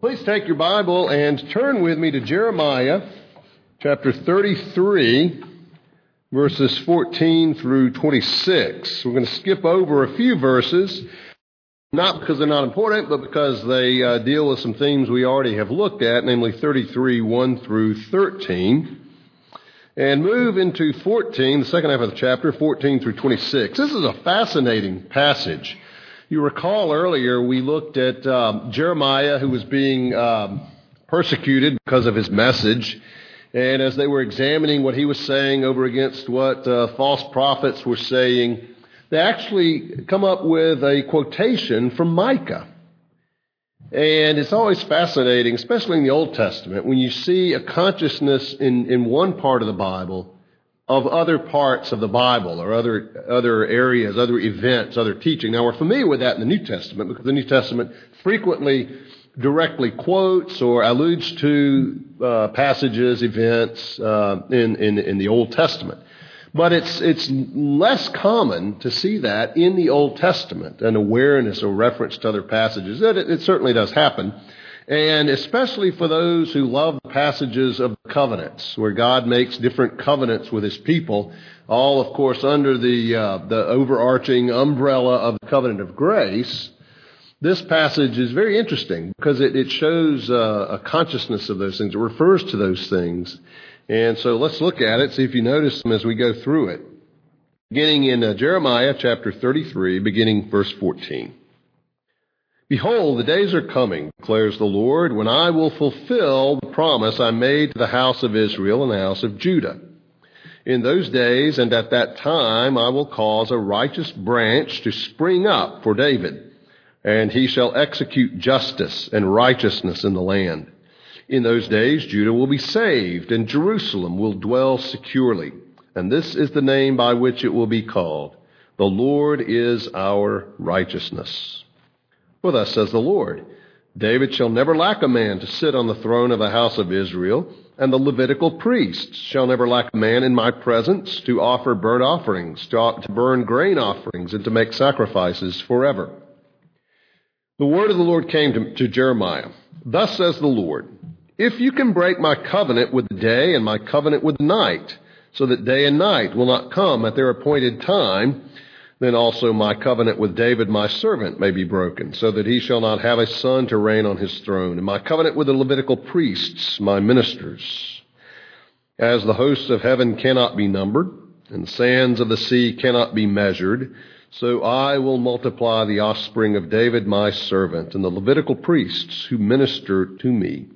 Please take your Bible and turn with me to Jeremiah chapter 33, verses 14 through 26. We're going to skip over a few verses, not because they're not important, but because they uh, deal with some themes we already have looked at, namely 33, 1 through 13. And move into 14, the second half of the chapter, 14 through 26. This is a fascinating passage. You recall earlier we looked at um, Jeremiah who was being um, persecuted because of his message. And as they were examining what he was saying over against what uh, false prophets were saying, they actually come up with a quotation from Micah. And it's always fascinating, especially in the Old Testament, when you see a consciousness in, in one part of the Bible of other parts of the Bible or other, other areas, other events, other teaching. Now, we're familiar with that in the New Testament because the New Testament frequently directly quotes or alludes to uh, passages, events uh, in, in, in the Old Testament. But it's, it's less common to see that in the Old Testament, an awareness or reference to other passages. It, it certainly does happen. And especially for those who love the passages of covenants, where God makes different covenants with his people, all, of course, under the, uh, the overarching umbrella of the covenant of grace. This passage is very interesting because it, it shows uh, a consciousness of those things. It refers to those things. And so let's look at it, see if you notice them as we go through it. Beginning in uh, Jeremiah chapter 33, beginning verse 14. Behold, the days are coming, declares the Lord, when I will fulfill the promise I made to the house of Israel and the house of Judah. In those days and at that time I will cause a righteous branch to spring up for David, and he shall execute justice and righteousness in the land. In those days Judah will be saved, and Jerusalem will dwell securely. And this is the name by which it will be called. The Lord is our righteousness. For thus says the Lord David shall never lack a man to sit on the throne of the house of Israel, and the Levitical priests shall never lack a man in my presence to offer burnt offerings, to, burn grain offerings, and to make sacrifices forever. The word of the Lord came to, to Jeremiah. Thus says the Lord If you can break my covenant with the day and my covenant with the night, so that day and night will not come at their appointed time, then also my covenant with David my servant may be broken, so that he shall not have a son to reign on his throne, and my covenant with the Levitical priests, my ministers. As the hosts of heaven cannot be numbered, and the sands of the sea cannot be measured, so I will multiply the offspring of David my servant, and the Levitical priests who minister to me.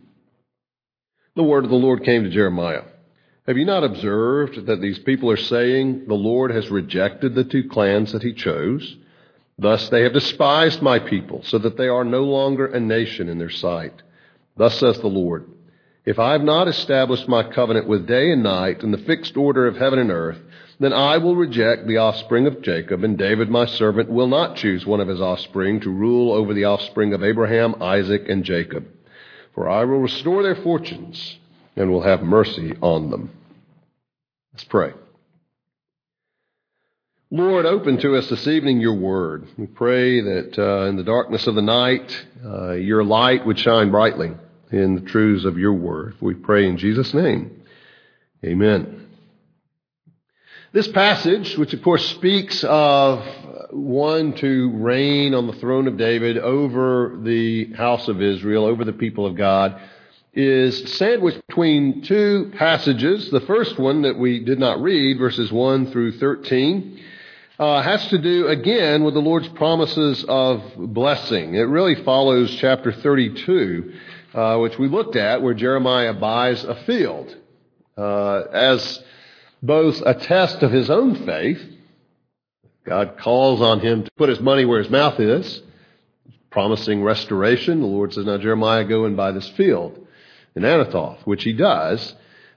The word of the Lord came to Jeremiah. Have you not observed that these people are saying, The Lord has rejected the two clans that he chose? Thus they have despised my people, so that they are no longer a nation in their sight. Thus says the Lord If I have not established my covenant with day and night in the fixed order of heaven and earth, then I will reject the offspring of Jacob, and David my servant will not choose one of his offspring to rule over the offspring of Abraham, Isaac, and Jacob. For I will restore their fortunes and will have mercy on them. Let's pray. Lord, open to us this evening your word. We pray that uh, in the darkness of the night, uh, your light would shine brightly in the truths of your word. We pray in Jesus' name. Amen. This passage, which of course speaks of one to reign on the throne of David over the house of Israel, over the people of God, is sandwiched between two passages. The first one that we did not read, verses 1 through 13, uh, has to do again with the Lord's promises of blessing. It really follows chapter 32, uh, which we looked at, where Jeremiah buys a field uh, as both a test of his own faith. God calls on him to put his money where his mouth is, promising restoration. The Lord says, Now, Jeremiah, go and buy this field in Anathoth, which he does.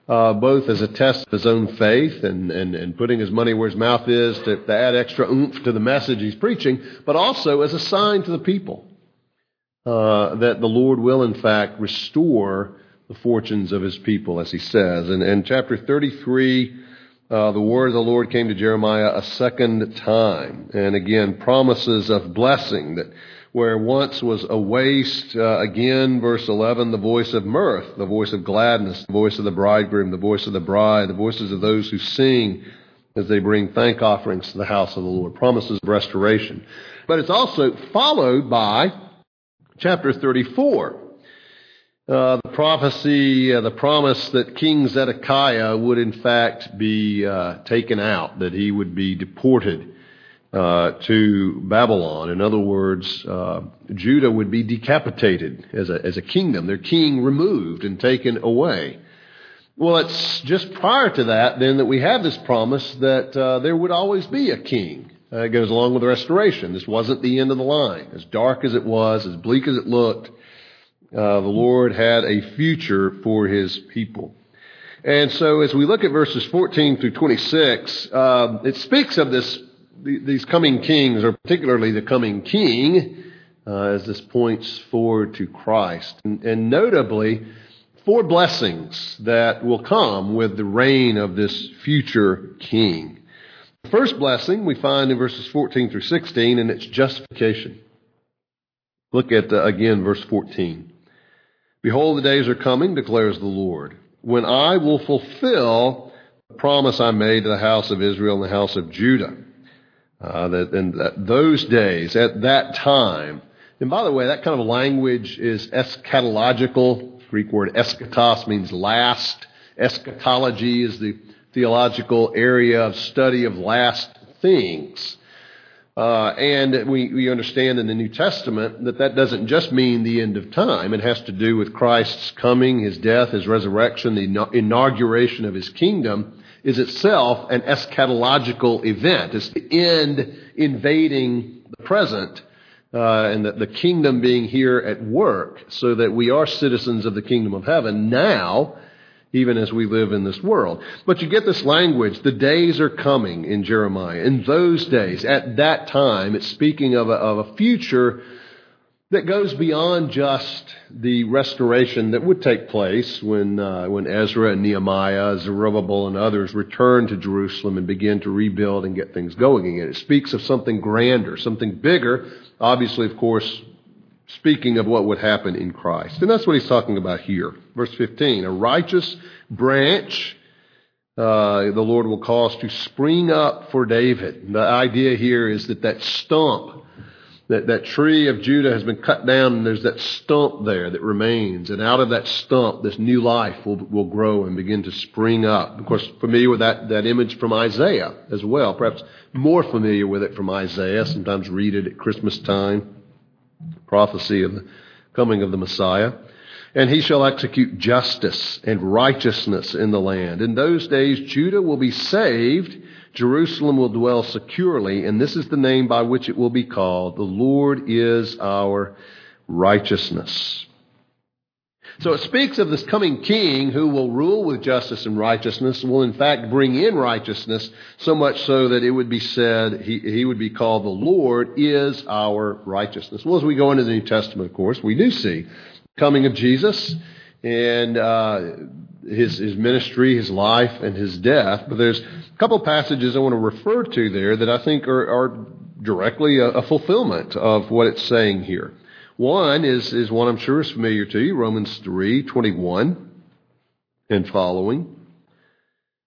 uh, both as a test of his own faith and, and, and putting his money where his mouth is to, to add extra oomph to the message he's preaching, but also as a sign to the people uh, that the Lord will, in fact, restore the fortunes of his people, as he says. And in chapter 33, uh, the word of the Lord came to Jeremiah a second time. And again, promises of blessing that where once was a waste, uh, again, verse 11, the voice of mirth, the voice of gladness, the voice of the bridegroom, the voice of the bride, the voices of those who sing as they bring thank offerings to the house of the Lord. Promises of restoration. But it's also followed by chapter 34. Uh, the prophecy, uh, the promise that King Zedekiah would in fact be uh, taken out, that he would be deported uh, to Babylon. In other words, uh, Judah would be decapitated as a, as a kingdom, their king removed and taken away. Well, it's just prior to that then that we have this promise that uh, there would always be a king. Uh, it goes along with the restoration. This wasn't the end of the line. As dark as it was, as bleak as it looked, uh, the Lord had a future for his people. And so as we look at verses 14 through 26, uh, it speaks of this, these coming kings, or particularly the coming king, uh, as this points forward to Christ. And, and notably, four blessings that will come with the reign of this future king. The first blessing we find in verses 14 through 16, and it's justification. Look at, uh, again, verse 14. Behold, the days are coming, declares the Lord, when I will fulfill the promise I made to the house of Israel and the house of Judah. Uh, that in that those days, at that time, and by the way, that kind of language is eschatological. Greek word eschatos means last. Eschatology is the theological area of study of last things. Uh, and we, we understand in the New Testament that that doesn't just mean the end of time. It has to do with Christ's coming, his death, his resurrection, the inauguration of his kingdom is itself an eschatological event. It's the end invading the present uh, and the, the kingdom being here at work so that we are citizens of the kingdom of heaven now even as we live in this world. But you get this language, the days are coming in Jeremiah. In those days, at that time, it's speaking of a, of a future that goes beyond just the restoration that would take place when, uh, when Ezra and Nehemiah, Zerubbabel, and others return to Jerusalem and begin to rebuild and get things going again. It speaks of something grander, something bigger. Obviously, of course, speaking of what would happen in Christ. And that's what he's talking about here. Verse 15 A righteous branch uh, the Lord will cause to spring up for David. The idea here is that that stump, that, that tree of Judah has been cut down and there's that stump there that remains. And out of that stump, this new life will, will grow and begin to spring up. Of course, familiar with that, that image from Isaiah as well. Perhaps more familiar with it from Isaiah. Sometimes read it at Christmas time prophecy of the coming of the Messiah. And he shall execute justice and righteousness in the land. In those days, Judah will be saved, Jerusalem will dwell securely, and this is the name by which it will be called The Lord is our righteousness. So it speaks of this coming king who will rule with justice and righteousness, will in fact bring in righteousness, so much so that it would be said he, he would be called the Lord is our righteousness. Well, as we go into the New Testament, of course, we do see coming of Jesus and uh, his, his ministry, his life, and his death. But there's a couple passages I want to refer to there that I think are, are directly a, a fulfillment of what it's saying here. One is, is one I'm sure is familiar to you, Romans 3, 21 and following.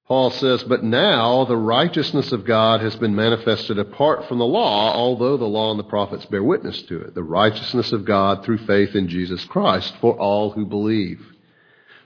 Paul says, But now the righteousness of God has been manifested apart from the law, although the law and the prophets bear witness to it. The righteousness of God through faith in Jesus Christ for all who believe.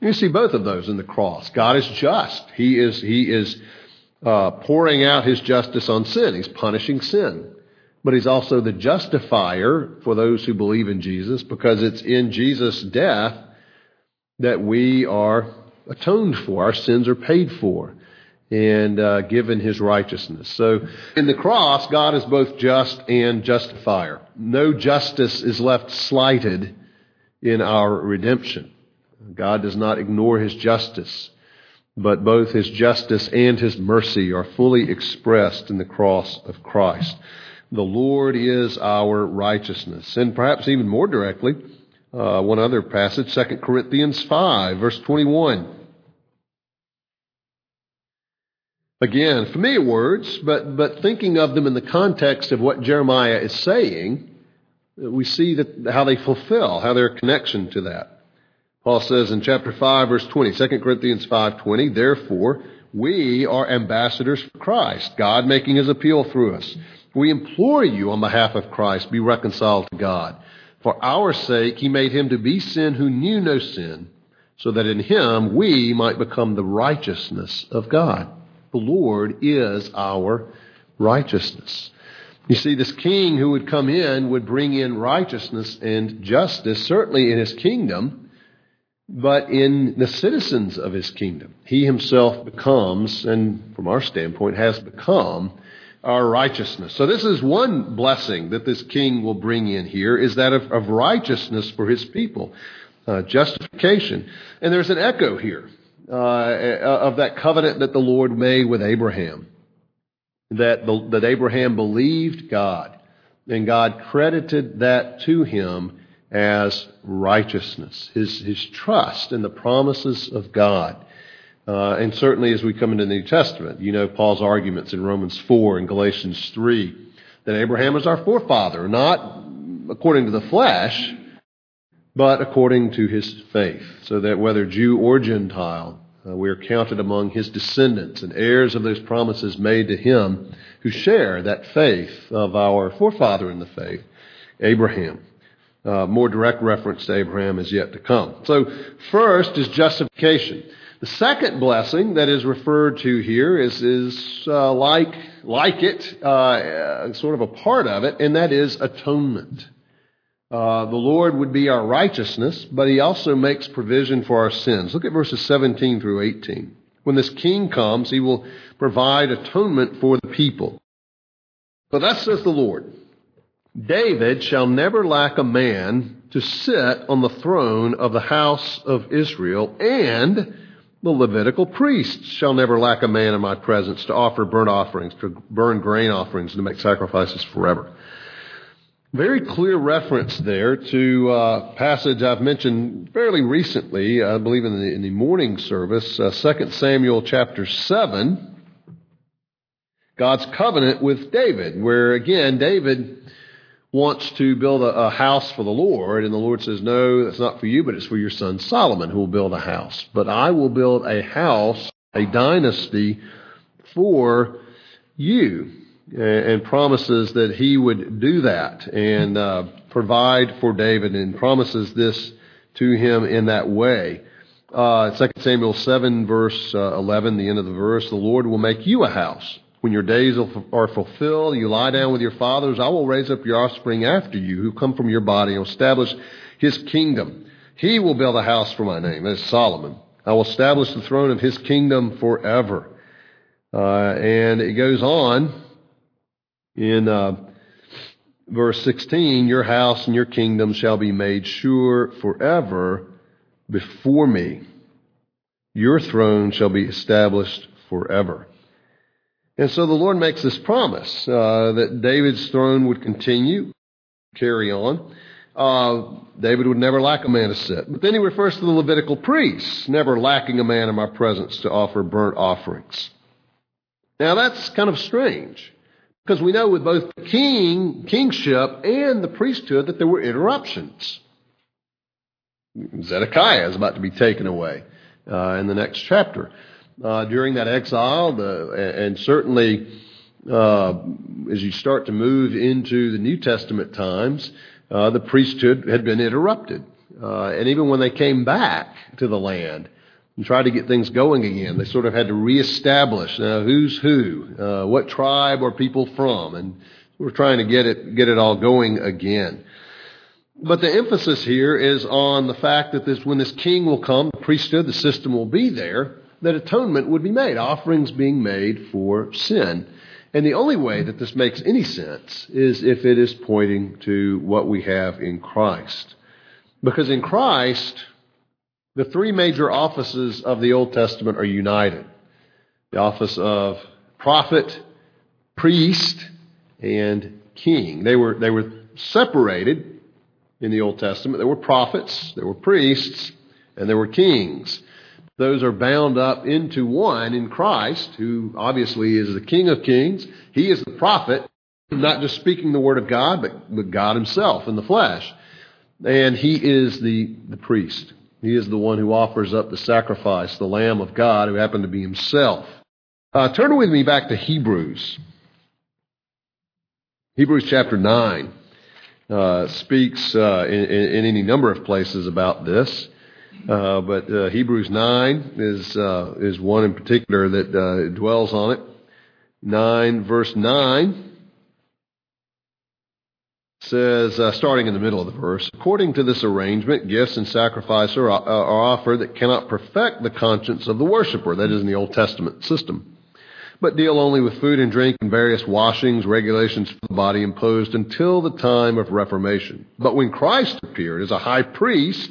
You see both of those in the cross. God is just. He is, he is uh, pouring out his justice on sin. He's punishing sin. But he's also the justifier for those who believe in Jesus because it's in Jesus' death that we are atoned for. Our sins are paid for and uh, given his righteousness. So in the cross, God is both just and justifier. No justice is left slighted in our redemption. God does not ignore his justice, but both his justice and his mercy are fully expressed in the cross of Christ. The Lord is our righteousness. And perhaps even more directly, uh, one other passage, 2 Corinthians 5, verse 21. Again, familiar words, but, but thinking of them in the context of what Jeremiah is saying, we see that how they fulfill, how their connection to that. Paul says in chapter 5, verse 20, 2 Corinthians 5.20, Therefore, we are ambassadors for Christ, God making his appeal through us. We implore you on behalf of Christ, be reconciled to God. For our sake, he made him to be sin who knew no sin, so that in him we might become the righteousness of God. The Lord is our righteousness. You see, this king who would come in would bring in righteousness and justice, certainly in his kingdom, but in the citizens of his kingdom. He himself becomes, and from our standpoint, has become our righteousness. So this is one blessing that this king will bring in here, is that of, of righteousness for his people, uh, justification. And there's an echo here uh, of that covenant that the Lord made with Abraham. That, the, that Abraham believed God, and God credited that to him as righteousness, his, his trust in the promises of God. Uh, and certainly as we come into the New Testament, you know Paul's arguments in Romans 4 and Galatians 3 that Abraham is our forefather, not according to the flesh, but according to his faith, so that whether Jew or Gentile, uh, we are counted among his descendants and heirs of those promises made to him who share that faith of our forefather in the faith, Abraham. Uh, more direct reference to Abraham is yet to come. So, first is justification. The second blessing that is referred to here is, is uh, like, like it, uh, sort of a part of it, and that is atonement. Uh, the Lord would be our righteousness, but He also makes provision for our sins. Look at verses 17 through 18. When this king comes, He will provide atonement for the people. But thus says the Lord David shall never lack a man to sit on the throne of the house of Israel, and the Levitical priests shall never lack a man in my presence to offer burnt offerings, to burn grain offerings, to make sacrifices forever. Very clear reference there to a passage I've mentioned fairly recently, I believe in the, in the morning service, uh, 2 Samuel chapter 7, God's covenant with David, where again, David wants to build a, a, house for the Lord, and the Lord says, No, that's not for you, but it's for your son Solomon who will build a house. But I will build a house, a dynasty for you and promises that he would do that and uh, provide for David and promises this to him in that way. Uh, 2 Samuel 7, verse uh, 11, the end of the verse, the Lord will make you a house. When your days are fulfilled, you lie down with your fathers, I will raise up your offspring after you who come from your body and establish his kingdom. He will build a house for my name, as Solomon. I will establish the throne of his kingdom forever. Uh, and it goes on in uh, verse 16, your house and your kingdom shall be made sure forever before me. Your throne shall be established forever. And so the Lord makes this promise uh, that David's throne would continue, carry on. Uh, David would never lack a man to sit. But then he refers to the Levitical priests, never lacking a man in my presence to offer burnt offerings. Now that's kind of strange. Because we know with both the king, kingship and the priesthood that there were interruptions. Zedekiah is about to be taken away uh, in the next chapter. Uh, during that exile, the, and certainly uh, as you start to move into the New Testament times, uh, the priesthood had been interrupted. Uh, and even when they came back to the land and tried to get things going again, they sort of had to reestablish uh, who's who, uh, what tribe are people from, and we're trying to get it get it all going again. But the emphasis here is on the fact that this, when this king will come, the priesthood, the system will be there, that atonement would be made, offerings being made for sin. And the only way that this makes any sense is if it is pointing to what we have in Christ. Because in Christ, the three major offices of the Old Testament are united the office of prophet, priest, and king. They were, they were separated in the Old Testament. There were prophets, there were priests, and there were kings. Those are bound up into one in Christ, who obviously is the King of Kings. He is the prophet, not just speaking the Word of God, but, but God Himself in the flesh. And He is the, the priest. He is the one who offers up the sacrifice, the Lamb of God, who happened to be Himself. Uh, turn with me back to Hebrews. Hebrews chapter 9 uh, speaks uh, in, in, any number of places about this. Uh, but uh, Hebrews 9 is, uh, is one in particular that uh, dwells on it. 9, verse 9 says, starting in the middle of the verse, according to this arrangement, gifts and sacrifice are, are offered that cannot perfect the conscience of the worshiper. That is in the Old Testament system but deal only with food and drink and various washings, regulations for the body imposed until the time of Reformation. But when Christ appeared as a high priest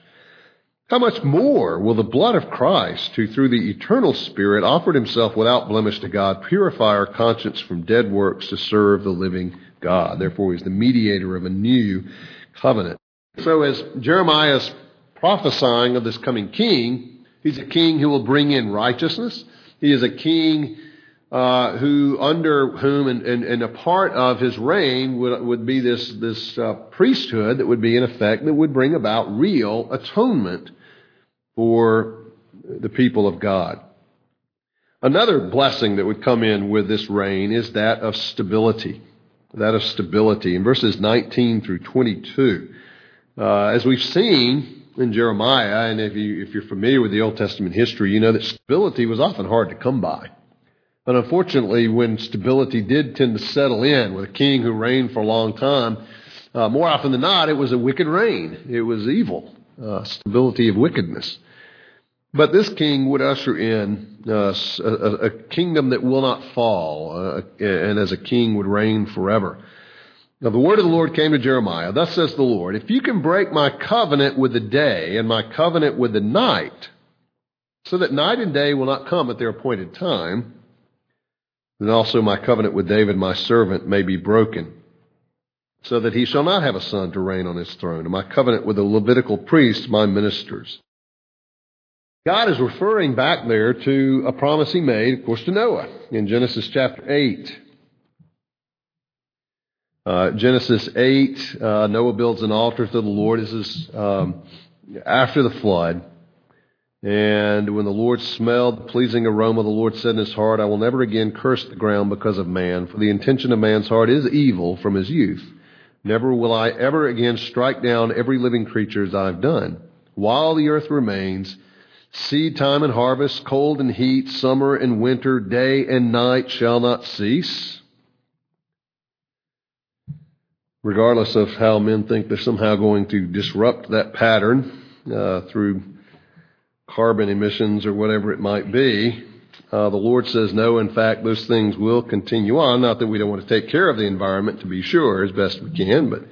how much more will the blood of Christ, who through the eternal Spirit offered himself without blemish to God, purify our conscience from dead works to serve the living God? Therefore, he's the mediator of a new covenant. So as Jeremiah is prophesying of this coming king, he's a king who will bring in righteousness. He is a king uh, who under whom and, and, and, a part of his reign would, would be this, this uh, priesthood that would be in effect that would bring about real atonement for the people of God. Another blessing that would come in with this reign is that of stability. That of stability. In verses 19 through 22, uh, as we've seen in Jeremiah, and if, you, if you're familiar with the Old Testament history, you know that stability was often hard to come by. But unfortunately, when stability did tend to settle in with a king who reigned for a long time, uh, more often than not, it was a wicked reign. It was evil, uh, stability of wickedness. But this king would usher in uh, a, a, kingdom that will not fall, uh, and as a king would reign forever. Now, the word of the Lord came to Jeremiah. Thus says the Lord, If you can break my covenant with the day and my covenant with the night, so that night and day will not come at their appointed time, then also my covenant with David, my servant, may be broken, so that he shall not have a son to reign on his throne, and my covenant with the Levitical priests, my ministers. God is referring back there to a promise he made, of course, to Noah in Genesis chapter 8. Uh, Genesis 8, uh, Noah builds an altar to the Lord. This is um, after the flood. And when the Lord smelled the pleasing aroma, the Lord said in his heart, I will never again curse the ground because of man, for the intention of man's heart is evil from his youth. Never will I ever again strike down every living creature as I've done. While the earth remains, seed time and harvest, cold and heat, summer and winter, day and night shall not cease. Regardless of how men think they're somehow going to disrupt that pattern uh, through carbon emissions or whatever it might be. Uh, the Lord says no. In fact, those things will continue on. Not that we don't want to take care of the environment, to be sure, as best we can, but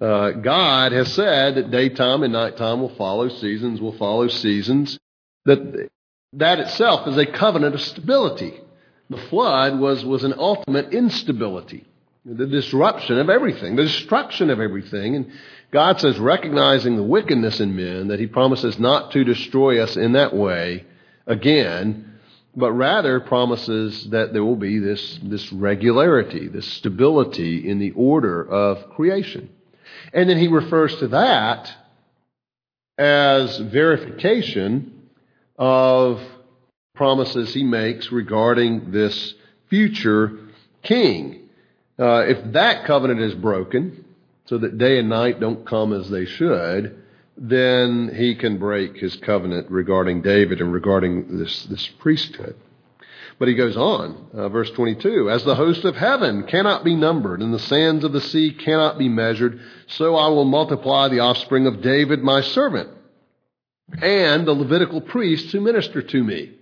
uh, God has said that daytime and nighttime will follow seasons, will follow seasons. That that itself is a covenant of stability. The flood was was an ultimate instability. the disruption of everything, the destruction of everything. And God says, recognizing the wickedness in men, that He promises not to destroy us in that way again, but rather promises that there will be this, this regularity, this stability in the order of creation. And then He refers to that as verification of promises He makes regarding this future king. Uh, if that covenant is broken, so that day and night don't come as they should, then he can break his covenant regarding David and regarding this, this priesthood. But he goes on, uh, verse 22 As the host of heaven cannot be numbered, and the sands of the sea cannot be measured, so I will multiply the offspring of David my servant, and the Levitical priests who minister to me.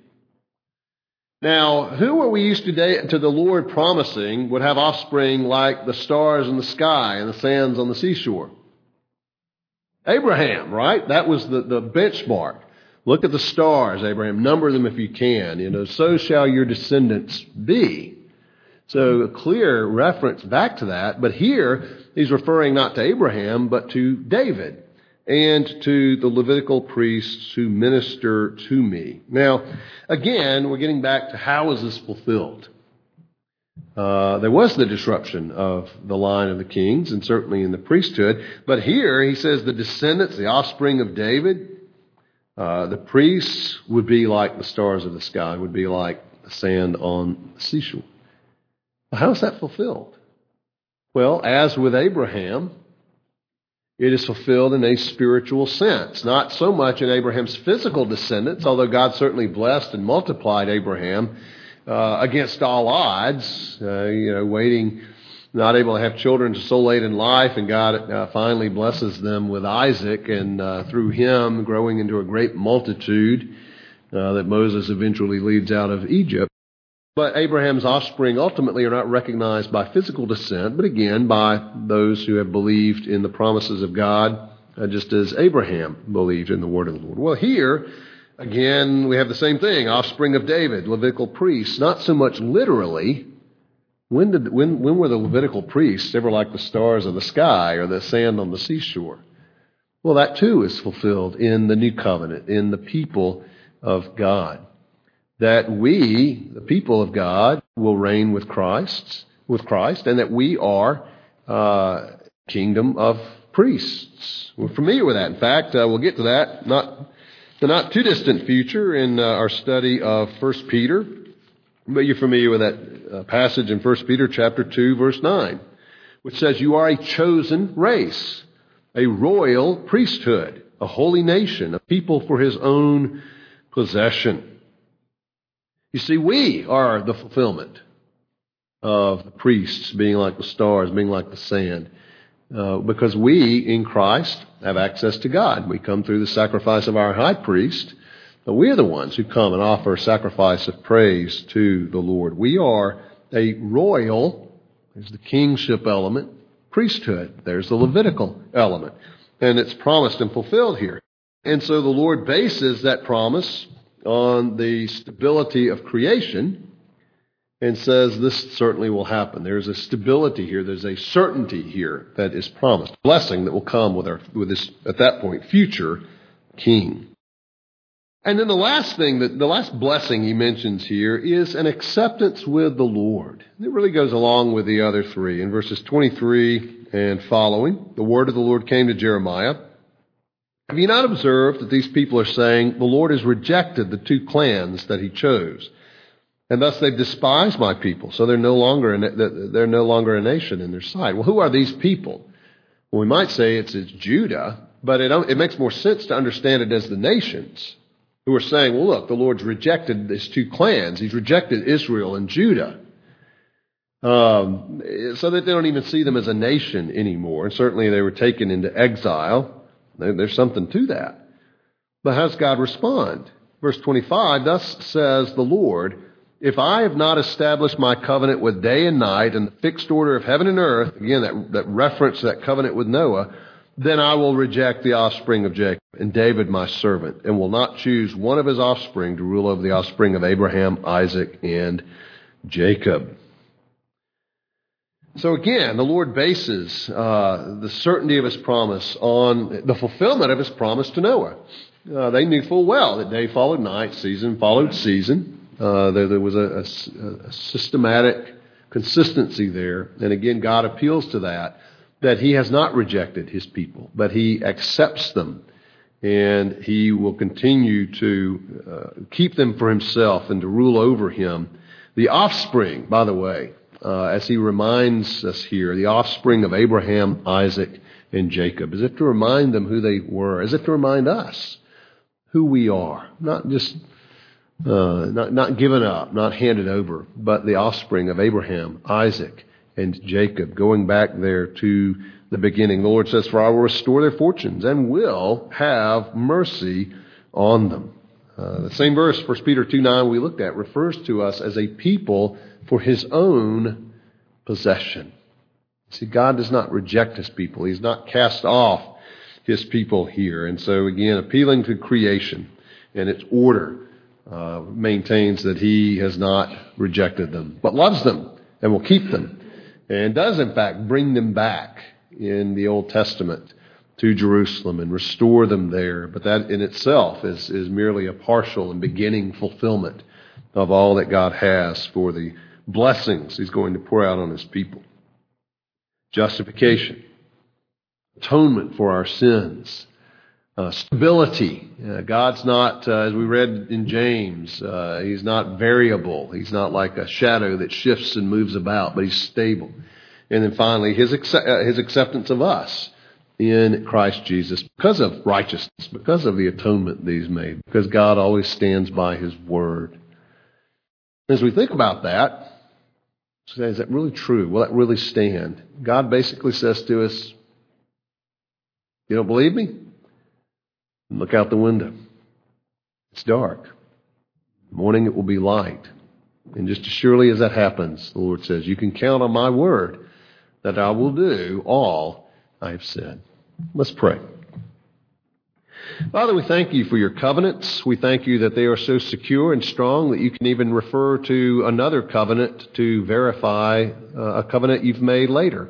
Now, who are we used to, to the Lord promising would have offspring like the stars in the sky and the sands on the seashore? Abraham, right? That was the, the benchmark. Look at the stars, Abraham. Number them if you can. You know, so shall your descendants be. So a clear reference back to that. But here, he's referring not to Abraham, but to David and to the Levitical priests who minister to me. Now, again, we're getting back to how is this fulfilled? Uh, there was the disruption of the line of the kings, and certainly in the priesthood. But here he says the descendants, the offspring of David, uh, the priests would be like the stars of the sky, would be like the sand on the seashore. how is that fulfilled? Well, as with Abraham, it is fulfilled in a spiritual sense, not so much in Abraham's physical descendants, although God certainly blessed and multiplied Abraham uh, against all odds, uh, you know, waiting, not able to have children so late in life, and God uh, finally blesses them with Isaac, and uh, through him growing into a great multitude uh, that Moses eventually leads out of Egypt. But Abraham's offspring ultimately are not recognized by physical descent, but again by those who have believed in the promises of God, uh, just as Abraham believed in the word of the Lord. Well, here, again, we have the same thing offspring of David, Levitical priests, not so much literally. When, did, when, when were the Levitical priests ever like the stars of the sky or the sand on the seashore? Well, that too is fulfilled in the new covenant, in the people of God that we, the people of God, will reign with Christ, with Christ, and that we are uh, kingdom of priests. We're familiar with that. In fact, uh, we'll get to that not the not too distant future in uh, our study of First Peter. But you're familiar with that uh, passage in First Peter chapter two, verse nine, which says, "You are a chosen race, a royal priesthood, a holy nation, a people for His own possession." You see, we are the fulfillment of the priests being like the stars, being like the sand. Uh, because we, in Christ, have access to God. We come through the sacrifice of our high priest, but we are the ones who come and offer a sacrifice of praise to the Lord. We are a royal, there's the kingship element, priesthood. There's the Levitical element. And it's promised and fulfilled here. And so the Lord bases that promise on the stability of creation and says this certainly will happen. There's a stability here. There's a certainty here that is promised. Blessing that will come with our with this at that point future king. And then the last thing that the last blessing he mentions here is an acceptance with the Lord. It really goes along with the other three. In verses 23 and following, the word of the Lord came to Jeremiah. Have you not observed that these people are saying, The Lord has rejected the two clans that he chose? And thus they've despised my people, so they're no longer a, they're no longer a nation in their sight. Well, who are these people? Well, we might say it's, it's Judah, but it, it makes more sense to understand it as the nations who are saying, well, look, the Lord's rejected these two clans. He's rejected Israel and Judah. Um, so that they don't even see them as a nation anymore. And certainly they were taken into exile. There's something to that. But how does God respond? Verse 25, thus says the Lord, if I have not established my covenant with day and night and the fixed order of heaven and earth, again, that, that reference that covenant with Noah, then I will reject the offspring of Jacob and David my servant, and will not choose one of his offspring to rule over the offspring of Abraham, Isaac, and Jacob. So again, the Lord bases uh, the certainty of His promise on the fulfillment of His promise to Noah. Uh, they knew full well that day followed night, season followed season. Uh, there, there, was a, a, a, systematic consistency there. And again, God appeals to that, that He has not rejected His people, but He accepts them. And He will continue to uh, keep them for Himself and to rule over Him. The offspring, by the way, uh, as he reminds us here, the offspring of Abraham, Isaac, and Jacob. as if to remind them who they were? as if to remind us who we are? Not just uh, not not given up, not handed over, but the offspring of Abraham, Isaac, and Jacob, going back there to the beginning. The Lord says, "For I will restore their fortunes and will have mercy on them." Uh, the same verse, 1 Peter 2 9, we looked at, refers to us as a people for his own possession. See, God does not reject his people, he's not cast off his people here. And so, again, appealing to creation and its order, uh, maintains that he has not rejected them, but loves them and will keep them, and does, in fact, bring them back in the Old Testament to Jerusalem and restore them there. But that in itself is, is merely a partial and beginning fulfillment of all that God has for the blessings He's going to pour out on His people. Justification, atonement for our sins, uh, stability. Uh, God's not, uh, as we read in James, uh, He's not variable. He's not like a shadow that shifts and moves about, but He's stable. And then finally, His, accept- uh, his acceptance of us in Christ Jesus because of righteousness, because of the atonement that He's made, because God always stands by His word. As we think about that, say, is that really true? Will that really stand? God basically says to us, You don't believe me? Look out the window. It's dark. Morning it will be light. And just as surely as that happens, the Lord says, You can count on my word that I will do all I have said. Let's pray. Father, we thank you for your covenants. We thank you that they are so secure and strong that you can even refer to another covenant to verify uh, a covenant you've made later.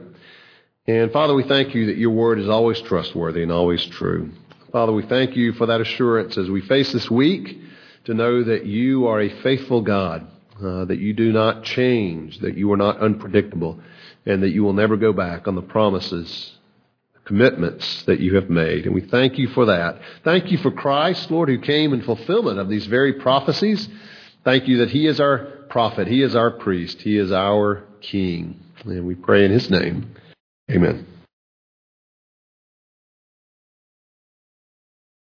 And Father, we thank you that your word is always trustworthy and always true. Father, we thank you for that assurance as we face this week to know that you are a faithful God, uh, that you do not change, that you are not unpredictable, and that you will never go back on the promises commitments that you have made. And we thank you for that. Thank you for Christ, Lord, who came in fulfillment of these very prophecies. Thank you that He is our prophet, He is our priest, He is our King. And we pray in His name. Amen.